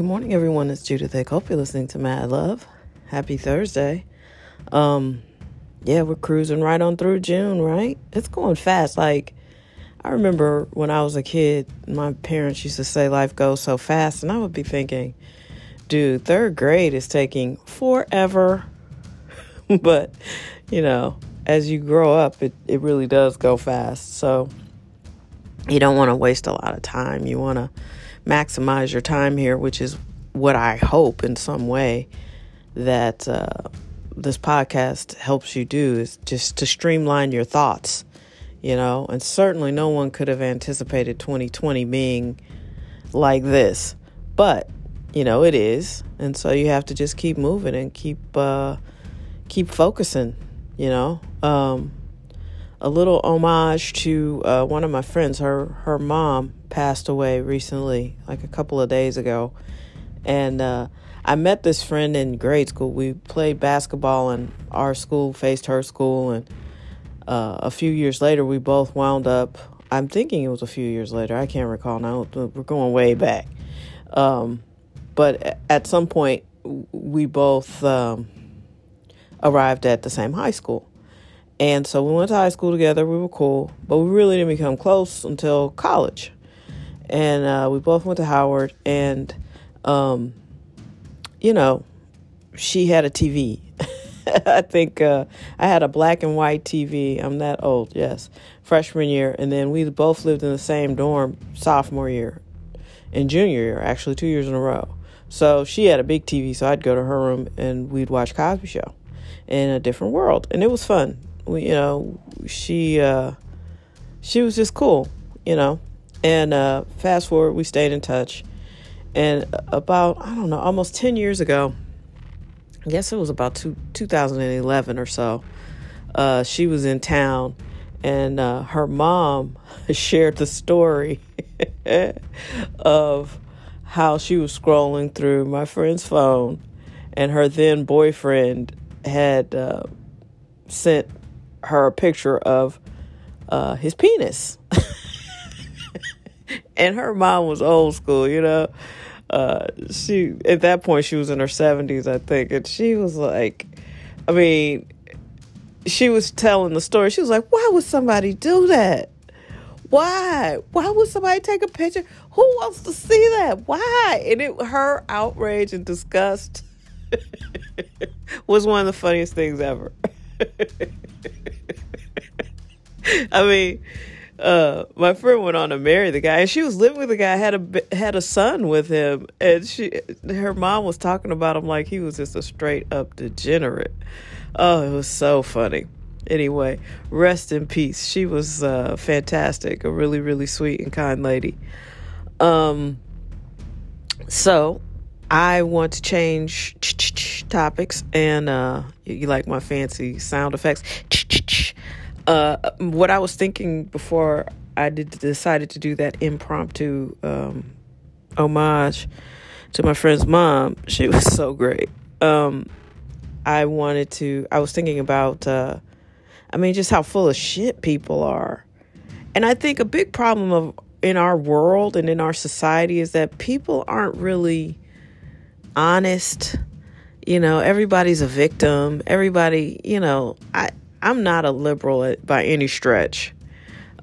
Good morning, everyone. It's Judith I Hope you're listening to Mad Love. Happy Thursday. Um, yeah, we're cruising right on through June, right? It's going fast. Like, I remember when I was a kid, my parents used to say life goes so fast, and I would be thinking, dude, third grade is taking forever. but, you know, as you grow up, it, it really does go fast. So, you don't want to waste a lot of time. You want to maximize your time here, which is what I hope in some way that uh, this podcast helps you do is just to streamline your thoughts, you know. And certainly, no one could have anticipated 2020 being like this, but you know it is, and so you have to just keep moving and keep uh, keep focusing, you know. Um, a little homage to uh, one of my friends. Her her mom passed away recently, like a couple of days ago, and uh, I met this friend in grade school. We played basketball, and our school faced her school, and uh, a few years later, we both wound up. I'm thinking it was a few years later. I can't recall now. We're going way back, um, but at some point, we both um, arrived at the same high school and so we went to high school together. We were cool, but we really didn't become close until college. And uh, we both went to Howard, and um, you know, she had a TV. I think uh, I had a black and white TV. I'm that old, yes. Freshman year, and then we both lived in the same dorm sophomore year and junior year, actually two years in a row. So she had a big TV, so I'd go to her room and we'd watch Cosby Show in a different world, and it was fun you know, she uh, she was just cool, you know. And uh, fast forward, we stayed in touch. And about I don't know, almost ten years ago, I guess it was about two, 2011 or so. Uh, she was in town, and uh, her mom shared the story of how she was scrolling through my friend's phone, and her then boyfriend had uh, sent her a picture of uh, his penis. and her mom was old school, you know. Uh, she at that point she was in her seventies, I think, and she was like, I mean, she was telling the story. She was like, "Why would somebody do that? Why? Why would somebody take a picture? Who wants to see that? Why?" And it, her outrage and disgust was one of the funniest things ever. I mean, uh, my friend went on to marry the guy, and she was living with the guy. had a had a son with him, and she her mom was talking about him like he was just a straight up degenerate. Oh, it was so funny. Anyway, rest in peace. She was uh, fantastic, a really really sweet and kind lady. Um, so I want to change topics, and uh, you like my fancy sound effects. Uh, what I was thinking before I did decided to do that impromptu um, homage to my friend's mom. She was so great. Um, I wanted to. I was thinking about. Uh, I mean, just how full of shit people are, and I think a big problem of in our world and in our society is that people aren't really honest. You know, everybody's a victim. Everybody, you know, I I'm not a liberal by any stretch.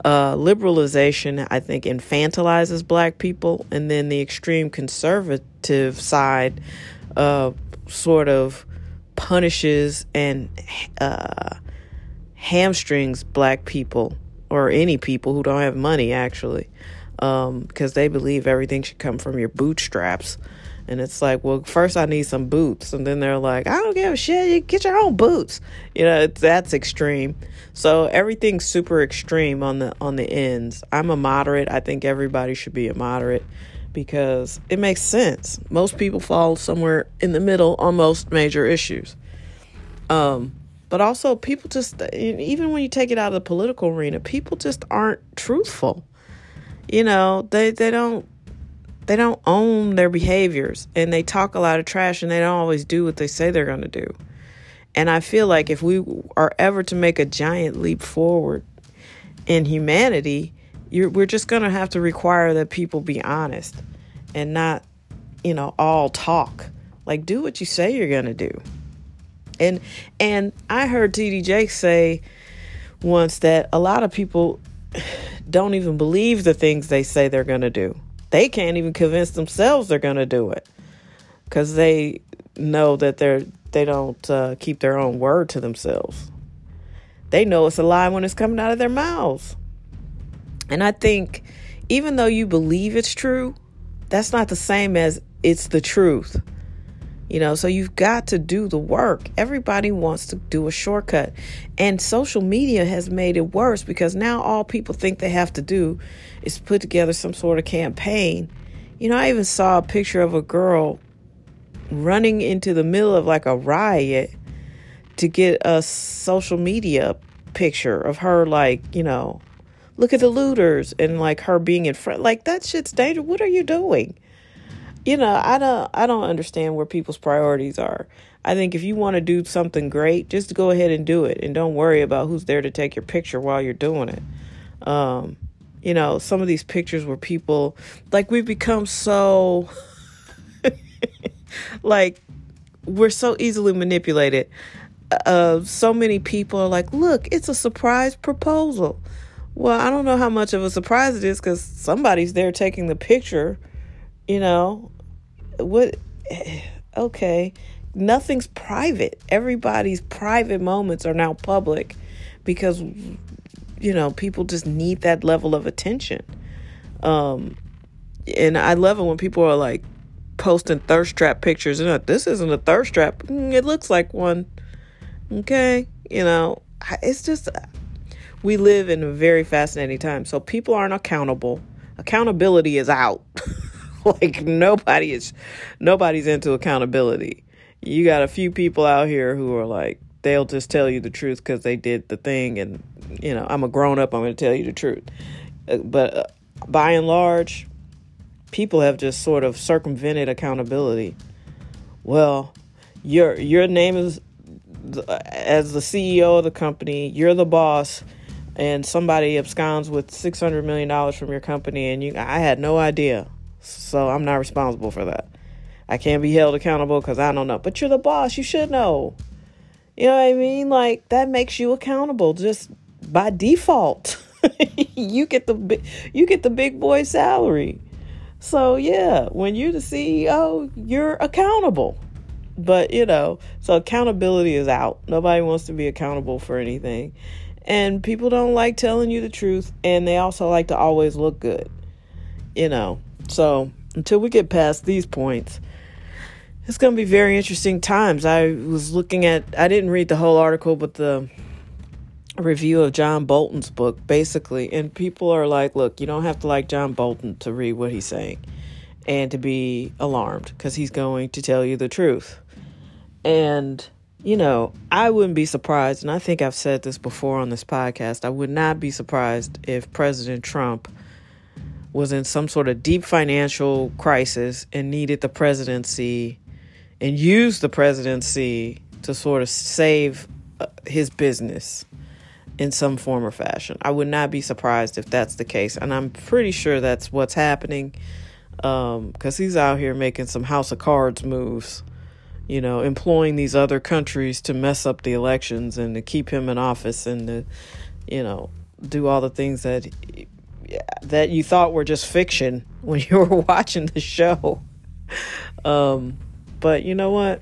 Uh, liberalization, I think, infantilizes black people, and then the extreme conservative side uh, sort of punishes and uh, hamstrings black people or any people who don't have money, actually, um, because they believe everything should come from your bootstraps. And it's like, well, first I need some boots. And then they're like, I don't give a shit. You get your own boots. You know, that's extreme. So everything's super extreme on the on the ends. I'm a moderate. I think everybody should be a moderate because it makes sense. Most people fall somewhere in the middle on most major issues. Um, but also people just even when you take it out of the political arena, people just aren't truthful. You know, they they don't they don't own their behaviors and they talk a lot of trash and they don't always do what they say they're going to do. And I feel like if we are ever to make a giant leap forward in humanity, we're just going to have to require that people be honest and not you know, all talk. Like do what you say you're going to do. And and I heard TD say once that a lot of people don't even believe the things they say they're going to do. They can't even convince themselves they're going to do it cuz they know that they're they don't uh, keep their own word to themselves. They know it's a lie when it's coming out of their mouths. And I think even though you believe it's true, that's not the same as it's the truth. You know, so you've got to do the work. Everybody wants to do a shortcut. And social media has made it worse because now all people think they have to do is put together some sort of campaign. You know, I even saw a picture of a girl running into the middle of like a riot to get a social media picture of her, like, you know, look at the looters and like her being in front. Like, that shit's dangerous. What are you doing? You know, I don't I don't understand where people's priorities are. I think if you want to do something great, just go ahead and do it and don't worry about who's there to take your picture while you're doing it. Um, you know, some of these pictures where people like we've become so like we're so easily manipulated. Uh, so many people are like, "Look, it's a surprise proposal." Well, I don't know how much of a surprise it is because somebody's there taking the picture, you know, what okay. Nothing's private. Everybody's private moments are now public because you know people just need that level of attention. Um and i love it when people are like posting thirst trap pictures. And this isn't a thirst trap. Mm, it looks like one. Okay? You know it's just we live in a very fascinating time. So people aren't accountable. Accountability is out like nobody is nobody's into accountability. You got a few people out here who are like they'll just tell you the truth cuz they did the thing and you know, I'm a grown up, I'm going to tell you the truth. Uh, but uh, by and large, people have just sort of circumvented accountability. Well, your your name is as the CEO of the company, you're the boss and somebody absconds with 600 million dollars from your company and you I had no idea. So I'm not responsible for that. I can't be held accountable because I don't know. But you're the boss. You should know. You know what I mean? Like that makes you accountable just by default. you get the you get the big boy salary. So yeah, when you're the CEO, you're accountable. But you know, so accountability is out. Nobody wants to be accountable for anything. And people don't like telling you the truth and they also like to always look good. You know, so until we get past these points, it's going to be very interesting times. I was looking at, I didn't read the whole article, but the review of John Bolton's book, basically. And people are like, look, you don't have to like John Bolton to read what he's saying and to be alarmed because he's going to tell you the truth. And, you know, I wouldn't be surprised, and I think I've said this before on this podcast, I would not be surprised if President Trump was in some sort of deep financial crisis and needed the presidency and used the presidency to sort of save uh, his business in some form or fashion. I would not be surprised if that's the case. And I'm pretty sure that's what's happening because um, he's out here making some house of cards moves, you know, employing these other countries to mess up the elections and to keep him in office and to, you know, do all the things that that you thought were just fiction when you were watching the show. Um, but you know what?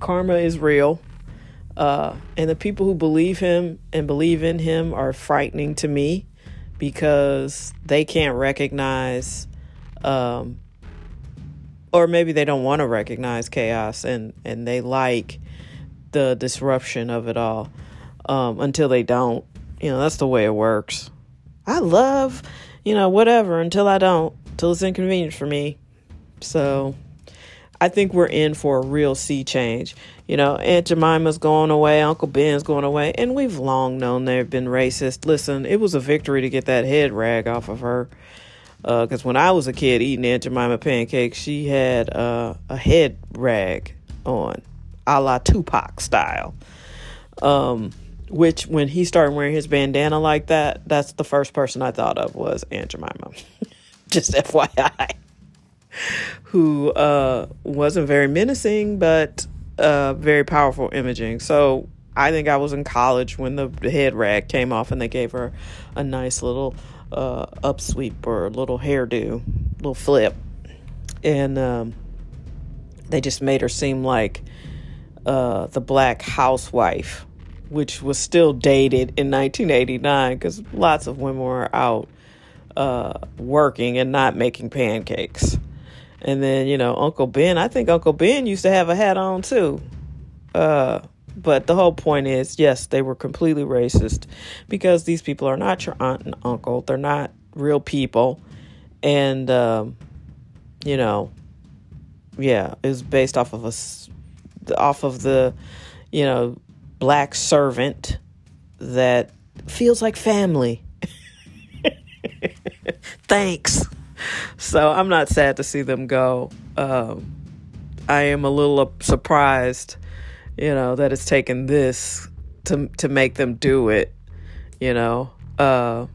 Karma is real. Uh, and the people who believe him and believe in him are frightening to me because they can't recognize, um, or maybe they don't want to recognize chaos and, and they like the disruption of it all um, until they don't. You know, that's the way it works. I love, you know, whatever until I don't, until it's inconvenient for me. So I think we're in for a real sea change. You know, Aunt Jemima's going away, Uncle Ben's going away, and we've long known they've been racist. Listen, it was a victory to get that head rag off of her. Because uh, when I was a kid eating Aunt Jemima pancakes, she had uh, a head rag on, a la Tupac style. Um, which, when he started wearing his bandana like that, that's the first person I thought of was Aunt Jemima. Just FYI. who uh, wasn't very menacing, but uh, very powerful imaging. So I think I was in college when the head rag came off and they gave her a nice little uh, upsweep or a little hairdo, little flip. And um, they just made her seem like uh, the black housewife, which was still dated in 1989 because lots of women were out uh, working and not making pancakes. And then, you know, Uncle Ben, I think Uncle Ben used to have a hat on too. Uh, but the whole point is yes, they were completely racist because these people are not your aunt and uncle. They're not real people. And, um, you know, yeah, it was based off of a, off of the, you know, black servant that feels like family. Thanks. So I'm not sad to see them go. Um, I am a little surprised, you know, that it's taken this to to make them do it. You know, uh,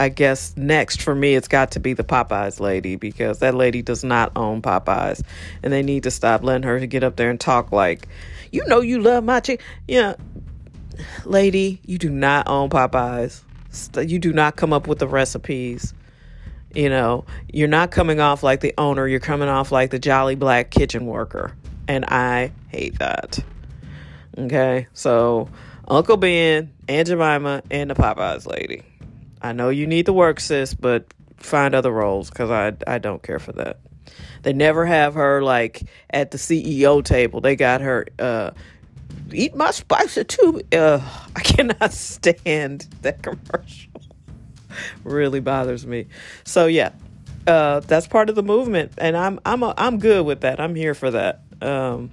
I guess next for me, it's got to be the Popeyes lady because that lady does not own Popeyes, and they need to stop letting her get up there and talk like, you know, you love my chicken. Yeah, lady, you do not own Popeyes. You do not come up with the recipes. You know, you're not coming off like the owner, you're coming off like the jolly black kitchen worker. And I hate that. Okay, so Uncle Ben, Aunt Jemima, and the Popeyes lady. I know you need the work, sis, but find other roles because I, I don't care for that. They never have her like at the CEO table. They got her uh, eat my spicy too. Uh, I cannot stand that commercial really bothers me. So yeah, uh, that's part of the movement, and I'm I'm a, I'm good with that. I'm here for that. Um,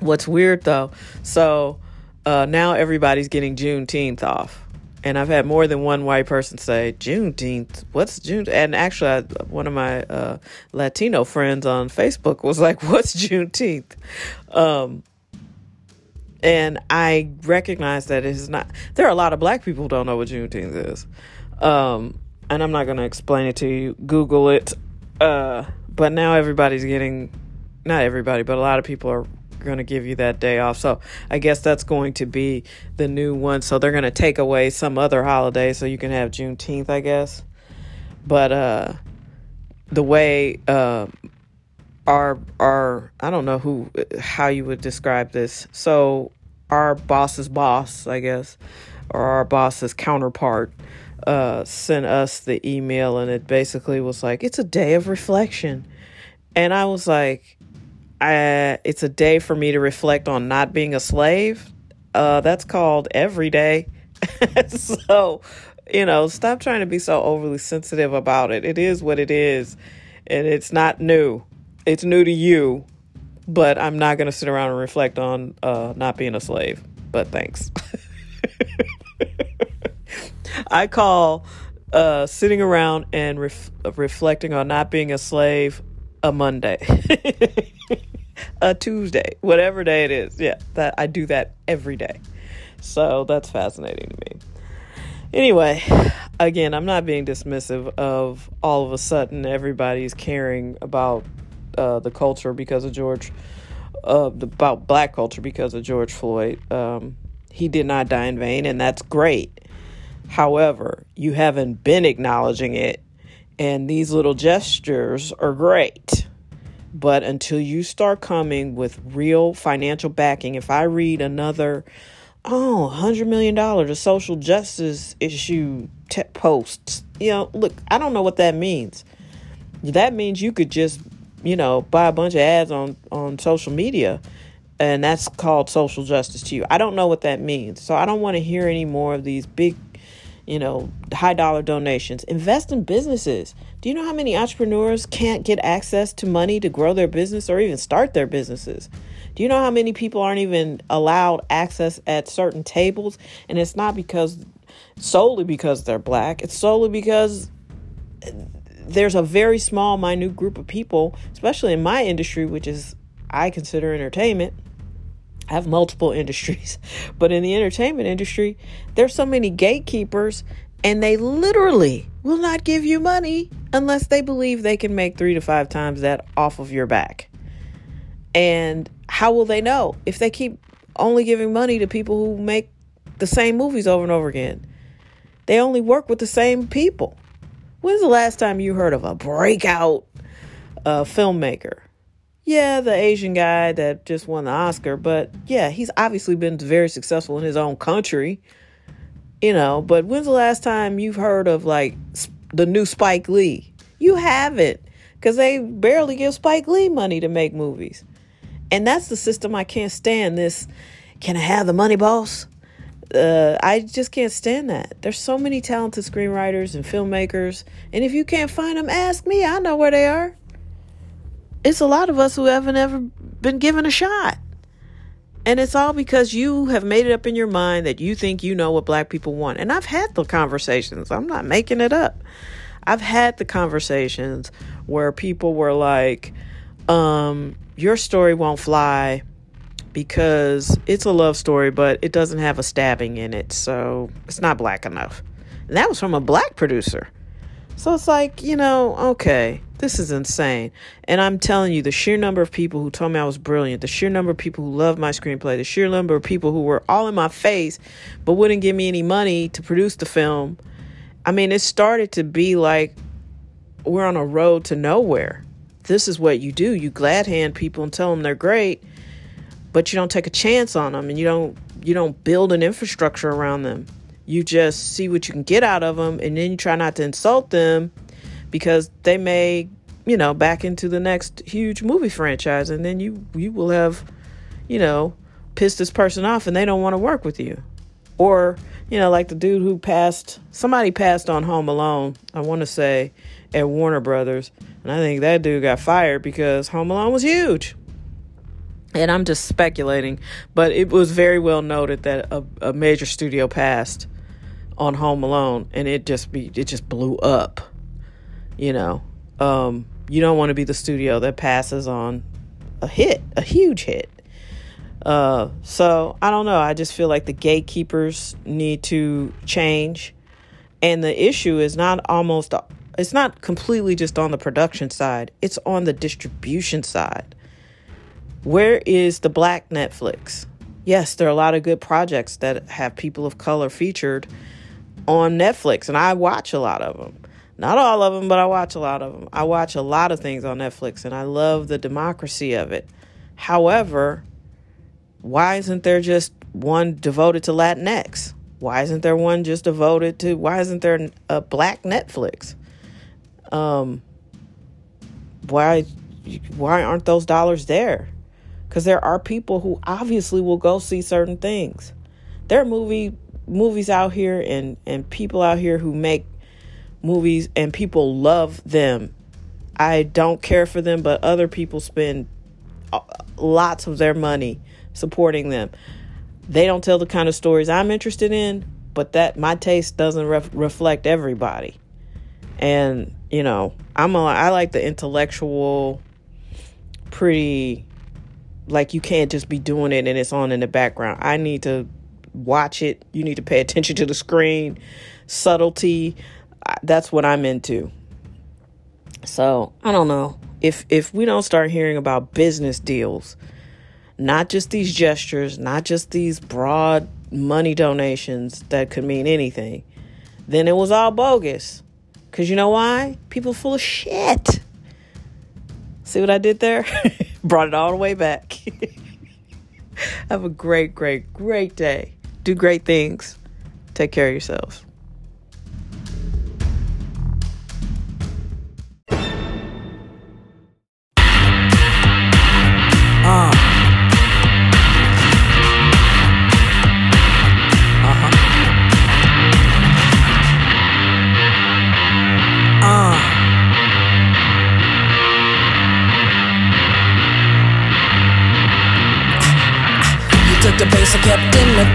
what's weird though, so uh, now everybody's getting Juneteenth off. And I've had more than one white person say Juneteenth. What's June? And actually, I, one of my uh, Latino friends on Facebook was like, "What's Juneteenth?" Um, and I recognize that it is not. There are a lot of black people who don't know what Juneteenth is. Um, and I'm not going to explain it to you. Google it. Uh, but now everybody's getting, not everybody, but a lot of people are going to give you that day off. So I guess that's going to be the new one. So they're going to take away some other holiday so you can have Juneteenth, I guess. But uh, the way uh, our our I don't know who how you would describe this. So our boss's boss, I guess, or our boss's counterpart uh, sent us the email, and it basically was like, "It's a day of reflection," and I was like, I, "It's a day for me to reflect on not being a slave." Uh, that's called every day. so, you know, stop trying to be so overly sensitive about it. It is what it is, and it's not new. It's new to you, but I'm not going to sit around and reflect on uh, not being a slave. But thanks. I call uh, sitting around and ref- reflecting on not being a slave a Monday, a Tuesday, whatever day it is. Yeah, that I do that every day. So that's fascinating to me. Anyway, again, I'm not being dismissive of all of a sudden everybody's caring about uh, the culture because of George, uh, about black culture because of George Floyd. Um, he did not die in vain, and that's great. However, you haven't been acknowledging it, and these little gestures are great. But until you start coming with real financial backing, if I read another, oh, $100 million of social justice issue te- posts, you know, look, I don't know what that means. That means you could just, you know, buy a bunch of ads on, on social media and that's called social justice to you. I don't know what that means. So I don't want to hear any more of these big you know, high dollar donations. Invest in businesses. Do you know how many entrepreneurs can't get access to money to grow their business or even start their businesses? Do you know how many people aren't even allowed access at certain tables? And it's not because solely because they're black, it's solely because there's a very small, minute group of people, especially in my industry, which is I consider entertainment I have multiple industries, but in the entertainment industry, there's so many gatekeepers and they literally will not give you money unless they believe they can make three to five times that off of your back. And how will they know if they keep only giving money to people who make the same movies over and over again? They only work with the same people. When's the last time you heard of a breakout uh, filmmaker? Yeah, the Asian guy that just won the Oscar, but yeah, he's obviously been very successful in his own country, you know. But when's the last time you've heard of like the new Spike Lee? You haven't, because they barely give Spike Lee money to make movies. And that's the system I can't stand. This, can I have the money, boss? Uh, I just can't stand that. There's so many talented screenwriters and filmmakers, and if you can't find them, ask me. I know where they are it's a lot of us who haven't ever been given a shot. And it's all because you have made it up in your mind that you think you know what black people want. And I've had the conversations, I'm not making it up. I've had the conversations where people were like, um, your story won't fly because it's a love story, but it doesn't have a stabbing in it. So it's not black enough. And that was from a black producer. So it's like, you know, okay, this is insane. And I'm telling you, the sheer number of people who told me I was brilliant, the sheer number of people who loved my screenplay, the sheer number of people who were all in my face but wouldn't give me any money to produce the film. I mean, it started to be like we're on a road to nowhere. This is what you do. You glad hand people and tell them they're great, but you don't take a chance on them and you don't you don't build an infrastructure around them. You just see what you can get out of them, and then you try not to insult them because they may, you know, back into the next huge movie franchise, and then you you will have, you know, pissed this person off, and they don't want to work with you, or you know, like the dude who passed, somebody passed on Home Alone. I want to say at Warner Brothers, and I think that dude got fired because Home Alone was huge and I'm just speculating, but it was very well noted that a, a major studio passed on Home Alone, and it just be it just blew up. You know, um, you don't want to be the studio that passes on a hit, a huge hit. Uh, so I don't know. I just feel like the gatekeepers need to change, and the issue is not almost. It's not completely just on the production side. It's on the distribution side. Where is the black Netflix? Yes, there are a lot of good projects that have people of color featured on Netflix, and I watch a lot of them. Not all of them, but I watch a lot of them. I watch a lot of things on Netflix, and I love the democracy of it. However, why isn't there just one devoted to Latinx? Why isn't there one just devoted to? Why isn't there a black Netflix? Um, why why aren't those dollars there? Because there are people who obviously will go see certain things. There are movie movies out here and and people out here who make movies and people love them. I don't care for them, but other people spend uh, lots of their money supporting them. They don't tell the kind of stories I'm interested in, but that my taste doesn't ref- reflect everybody. And you know, I'm a I like the intellectual, pretty, like you can't just be doing it and it's on in the background. I need to watch it. You need to pay attention to the screen, subtlety. That's what I'm into. So, I don't know. If if we don't start hearing about business deals, not just these gestures, not just these broad money donations that could mean anything, then it was all bogus. Cause you know why? People full of shit. See what I did there? Brought it all the way back. Have a great, great, great day do great things. Take care of yourselves.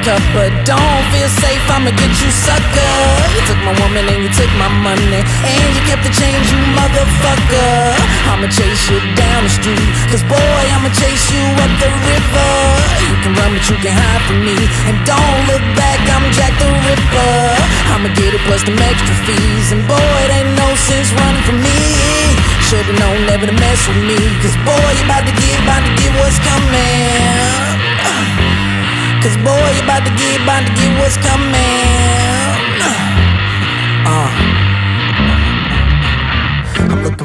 But don't feel safe, I'ma get you sucker. You took my woman and you took my money And you kept the change, you motherfucker. I'ma chase you down the street Cause boy, I'ma chase you up the river. You can run but you can hide from me And don't look back, I'm Jack the Ripper. I'ma get it plus the extra fees And boy, it ain't no sense running from me. Should've known never to mess with me. Cause boy, you about to get, about to get what's coming. Boy, you about to get, about to get what's coming.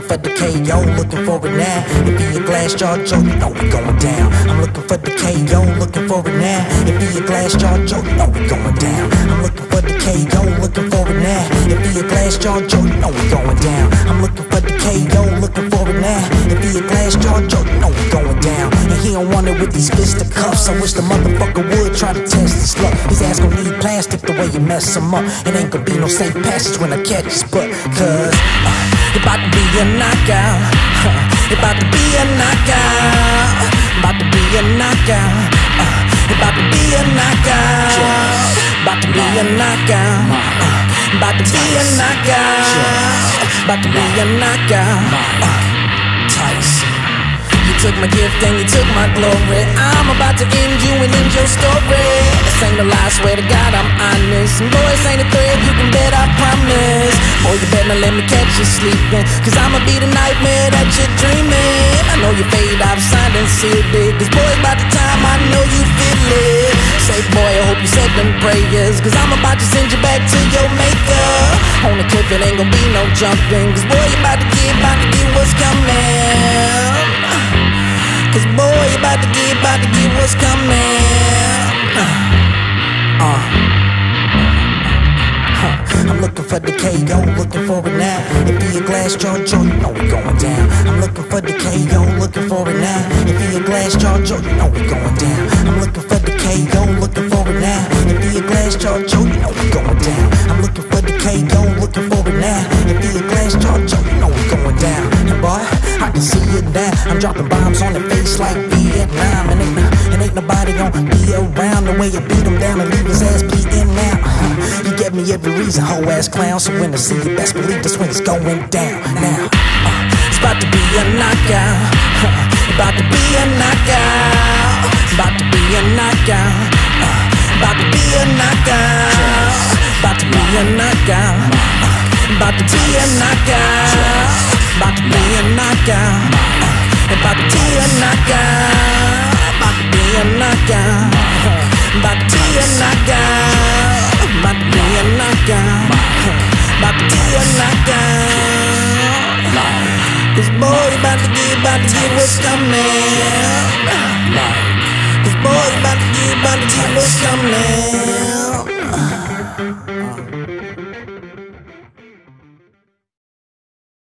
For the KO, looking for it now. If he a glass jar joke, you know we going down. I'm looking for the KO, looking for it now. If he a glass jar joke, you know we going down. I'm looking for the KO, looking for it now. If he a glass jar joke, you know we going down. I'm looking for the KO, looking for it now. If he a glass jar joke, you know we going down. And he don't want it with these fisticuffs. I wish the motherfucker would try to test his luck. His ass gon' need plastic the way you mess him up. It ain't gonna be no safe passage when I catch his butt. Cause uh, it about to be a knockout. Huh. It about to be a knockout. About to be a knockout. Uh, about to be a knockout. About to be a knockout. Uh, about to be a knockout. About to be a knockout. Uh, took my gift and you took my glory. I'm about to end you and end your story. This ain't a lie, swear to God I'm honest. And boys ain't a thread, you can bet I promise. Boy, you better let me catch you sleeping. Cause I'ma be the nightmare that you're dreaming. I know you fade, I've signed and sealed it. Cause boy, by the time I know you feel it. Say, boy, I hope you said them prayers. Cause I'm about to send you back to your maker. On the cliff, it ain't gonna be no jumping. Cause boy, you about to get, about to get what's coming. About to get, about to get what's coming. Uh. Huh. I'm looking for the KO, looking for it now. If he a glass jar Joe, you know we going down. I'm looking for the KO, looking for it now. If he a glass jar Joe, you know we going down. I'm looking for the KO, looking for it now. If he a glass jar Joe, you know we going down. I'm looking for the KO, looking for it now. If he a glass jar Joe, you know we going down. And boy, I can see it now. I'm dropping bombs on the face like Vietnam. And ain't, and ain't nobody gonna be around the way you beat him down and leave his ass bleeding now. Uh, you get me every reason, hoe ass clown. So when I see you, best believe this it's going down. Now, uh, it's about to be a knockout. About to be a knockout. About to be a knockout. Uh, about to be a knockout. About to be a knockout. About to be a knockout. បាត់ពីអនាគតបាត់ពីអនាគតបាត់ពីអនាគតបាត់ពីអនាគតបាត់ពីអនាគតបាត់ពីអនាគត This boy about to get about to get what's coming This boy about to get about to get what's coming